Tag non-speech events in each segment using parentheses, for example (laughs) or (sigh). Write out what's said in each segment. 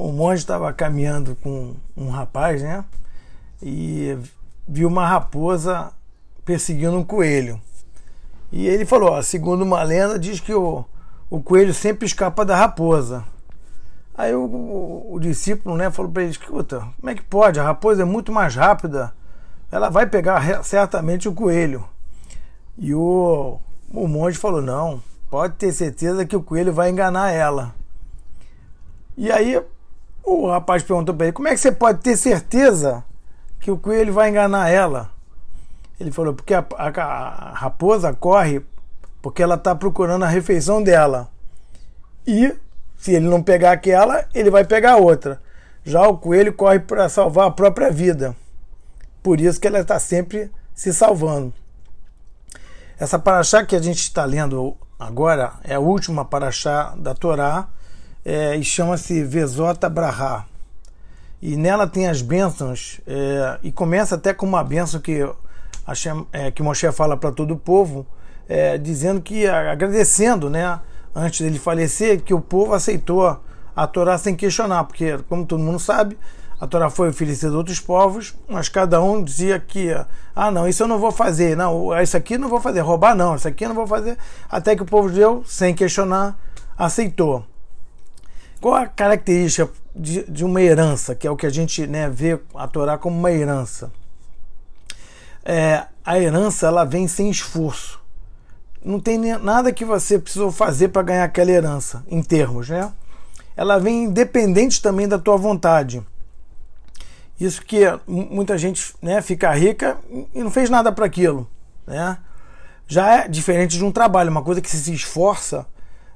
o monge estava caminhando com um rapaz, né? E viu uma raposa perseguindo um coelho. E ele falou: ó, segundo uma lenda, diz que o, o coelho sempre escapa da raposa. Aí o, o, o discípulo né, falou para ele: escuta, como é que pode? A raposa é muito mais rápida, ela vai pegar certamente o coelho. E o, o monge falou: não, pode ter certeza que o coelho vai enganar ela. E aí o rapaz perguntou para ele: como é que você pode ter certeza que o coelho vai enganar ela? Ele falou: porque a, a, a raposa corre porque ela está procurando a refeição dela. E se ele não pegar aquela, ele vai pegar outra. Já o coelho corre para salvar a própria vida. Por isso que ela está sempre se salvando. Essa paraxá que a gente está lendo agora é a última paraxá da Torá é, e chama-se Vezota Brahá. E nela tem as bênçãos é, e começa até com uma bênção que, Hashem, é, que Moshe fala para todo o povo, é, dizendo que, agradecendo, né, antes dele falecer, que o povo aceitou a Torá sem questionar, porque, como todo mundo sabe, a Torá foi oferecida a outros povos, mas cada um dizia que, ah, não, isso eu não vou fazer, não, isso aqui não vou fazer, roubar não, isso aqui eu não vou fazer, até que o povo deu, sem questionar, aceitou. Qual a característica de, de uma herança, que é o que a gente né, vê a Torá como uma herança? É, a herança ela vem sem esforço. Não tem nada que você precisou fazer para ganhar aquela herança, em termos, né? Ela vem independente também da tua vontade. Isso que muita gente né, fica rica e não fez nada para aquilo. Né? Já é diferente de um trabalho, uma coisa que se esforça,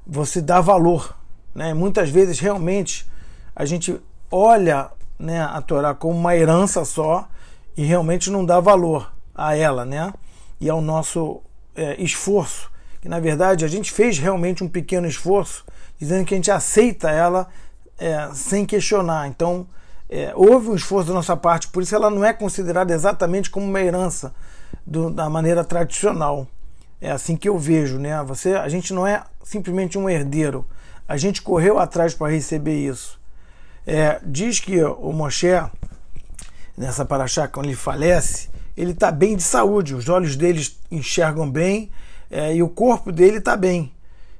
você dá valor. Né? Muitas vezes, realmente, a gente olha né, a Torá como uma herança só e realmente não dá valor a ela né? e ao nosso é, esforço. Que na verdade a gente fez realmente um pequeno esforço, dizendo que a gente aceita ela é, sem questionar. Então, é, houve um esforço da nossa parte, por isso ela não é considerada exatamente como uma herança do, da maneira tradicional. É assim que eu vejo, né? Você, a gente não é simplesmente um herdeiro. A gente correu atrás para receber isso. É, diz que o Moshe, nessa paraxá, quando ele falece, ele está bem de saúde, os olhos dele enxergam bem é, e o corpo dele está bem.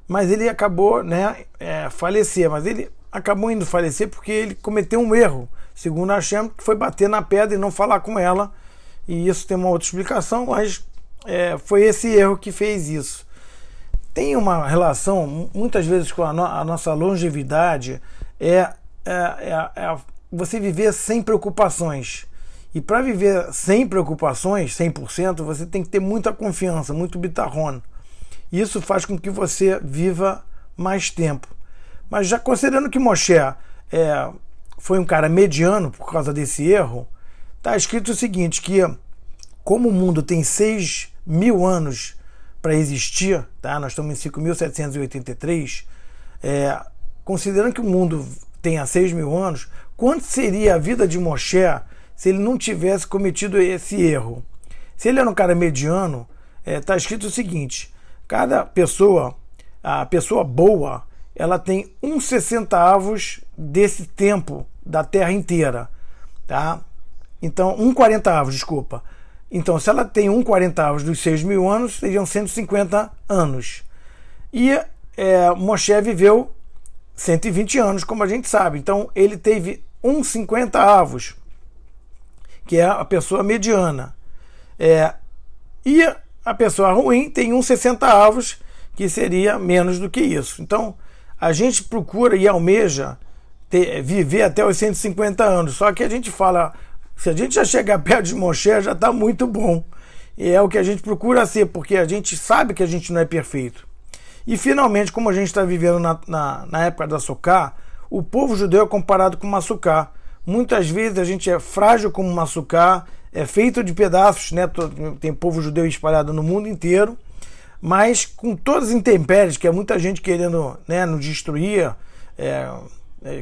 Mas ele acabou, né, é, falecer. Mas ele acabou indo falecer porque ele cometeu um erro, segundo a que foi bater na pedra e não falar com ela. E isso tem uma outra explicação, mas é, foi esse erro que fez isso. Tem uma relação, muitas vezes, com a, no, a nossa longevidade, é, é, é, é você viver sem preocupações. E para viver sem preocupações, 100%, você tem que ter muita confiança, muito bitarrone. Isso faz com que você viva mais tempo. Mas já considerando que Moshe é, foi um cara mediano por causa desse erro, está escrito o seguinte: que como o mundo tem 6 mil anos para existir, tá? nós estamos em 5.783, é, considerando que o mundo tenha 6 mil anos, quanto seria a vida de Moshe se ele não tivesse cometido esse erro? Se ele era um cara mediano, está é, tá escrito o seguinte: cada pessoa, a pessoa boa, ela tem um sessentavos desse tempo da Terra inteira, tá? Então, um quarentavos, desculpa. Então, se ela tem um quarentavos dos 6 mil anos, seriam 150 anos. E é, Moshe viveu 120 anos, como a gente sabe. Então, ele teve um 50 avos, que é a pessoa mediana. É, e a pessoa ruim tem um 60 avos, que seria menos do que isso. Então, a gente procura e almeja ter, viver até os 150 anos. Só que a gente fala, se a gente já chegar (laughs) perto de Moshe, já está muito bom. E é o que a gente procura ser, porque a gente sabe que a gente não é perfeito. E finalmente, como a gente está vivendo na, na, na, época da Sukkah, o povo judeu é comparado com uma Sukkah. Muitas vezes a gente é frágil como uma Sukkah, é feito de pedaços, né? tem povo judeu espalhado no mundo inteiro mas com todas as intempéries, que é muita gente querendo né, nos destruir, é,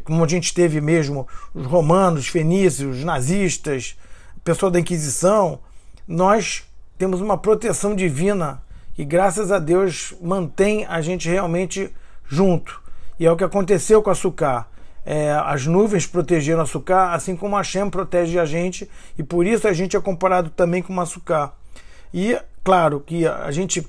como a gente teve mesmo os romanos, os fenícios, os nazistas, pessoal da Inquisição, nós temos uma proteção divina que, graças a Deus, mantém a gente realmente junto. E é o que aconteceu com a Sucá. é, as nuvens protegeram açúcar, assim como a Hashem protege a gente, e por isso a gente é comparado também com o açúcar. E claro que a gente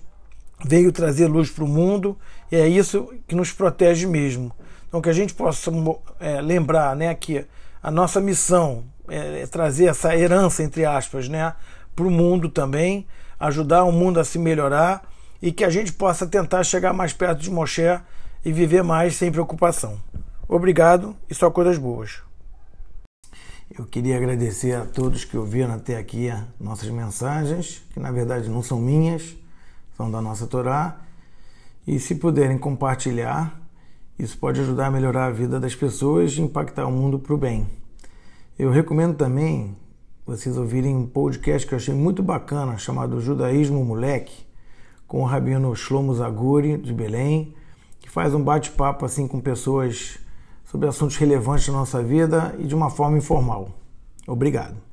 veio trazer luz para o mundo, e é isso que nos protege mesmo. Então que a gente possa é, lembrar né, que a nossa missão é, é trazer essa herança, entre aspas, né, para o mundo também, ajudar o mundo a se melhorar e que a gente possa tentar chegar mais perto de Moshe e viver mais sem preocupação. Obrigado e só coisas boas. Eu queria agradecer a todos que ouviram até aqui nossas mensagens, que na verdade não são minhas, são da nossa Torá. E se puderem compartilhar, isso pode ajudar a melhorar a vida das pessoas e impactar o mundo para o bem. Eu recomendo também vocês ouvirem um podcast que eu achei muito bacana, chamado Judaísmo Moleque, com o rabino Shlomo Zaguri, de Belém, que faz um bate-papo assim com pessoas sobre assuntos relevantes da nossa vida e de uma forma informal. Obrigado.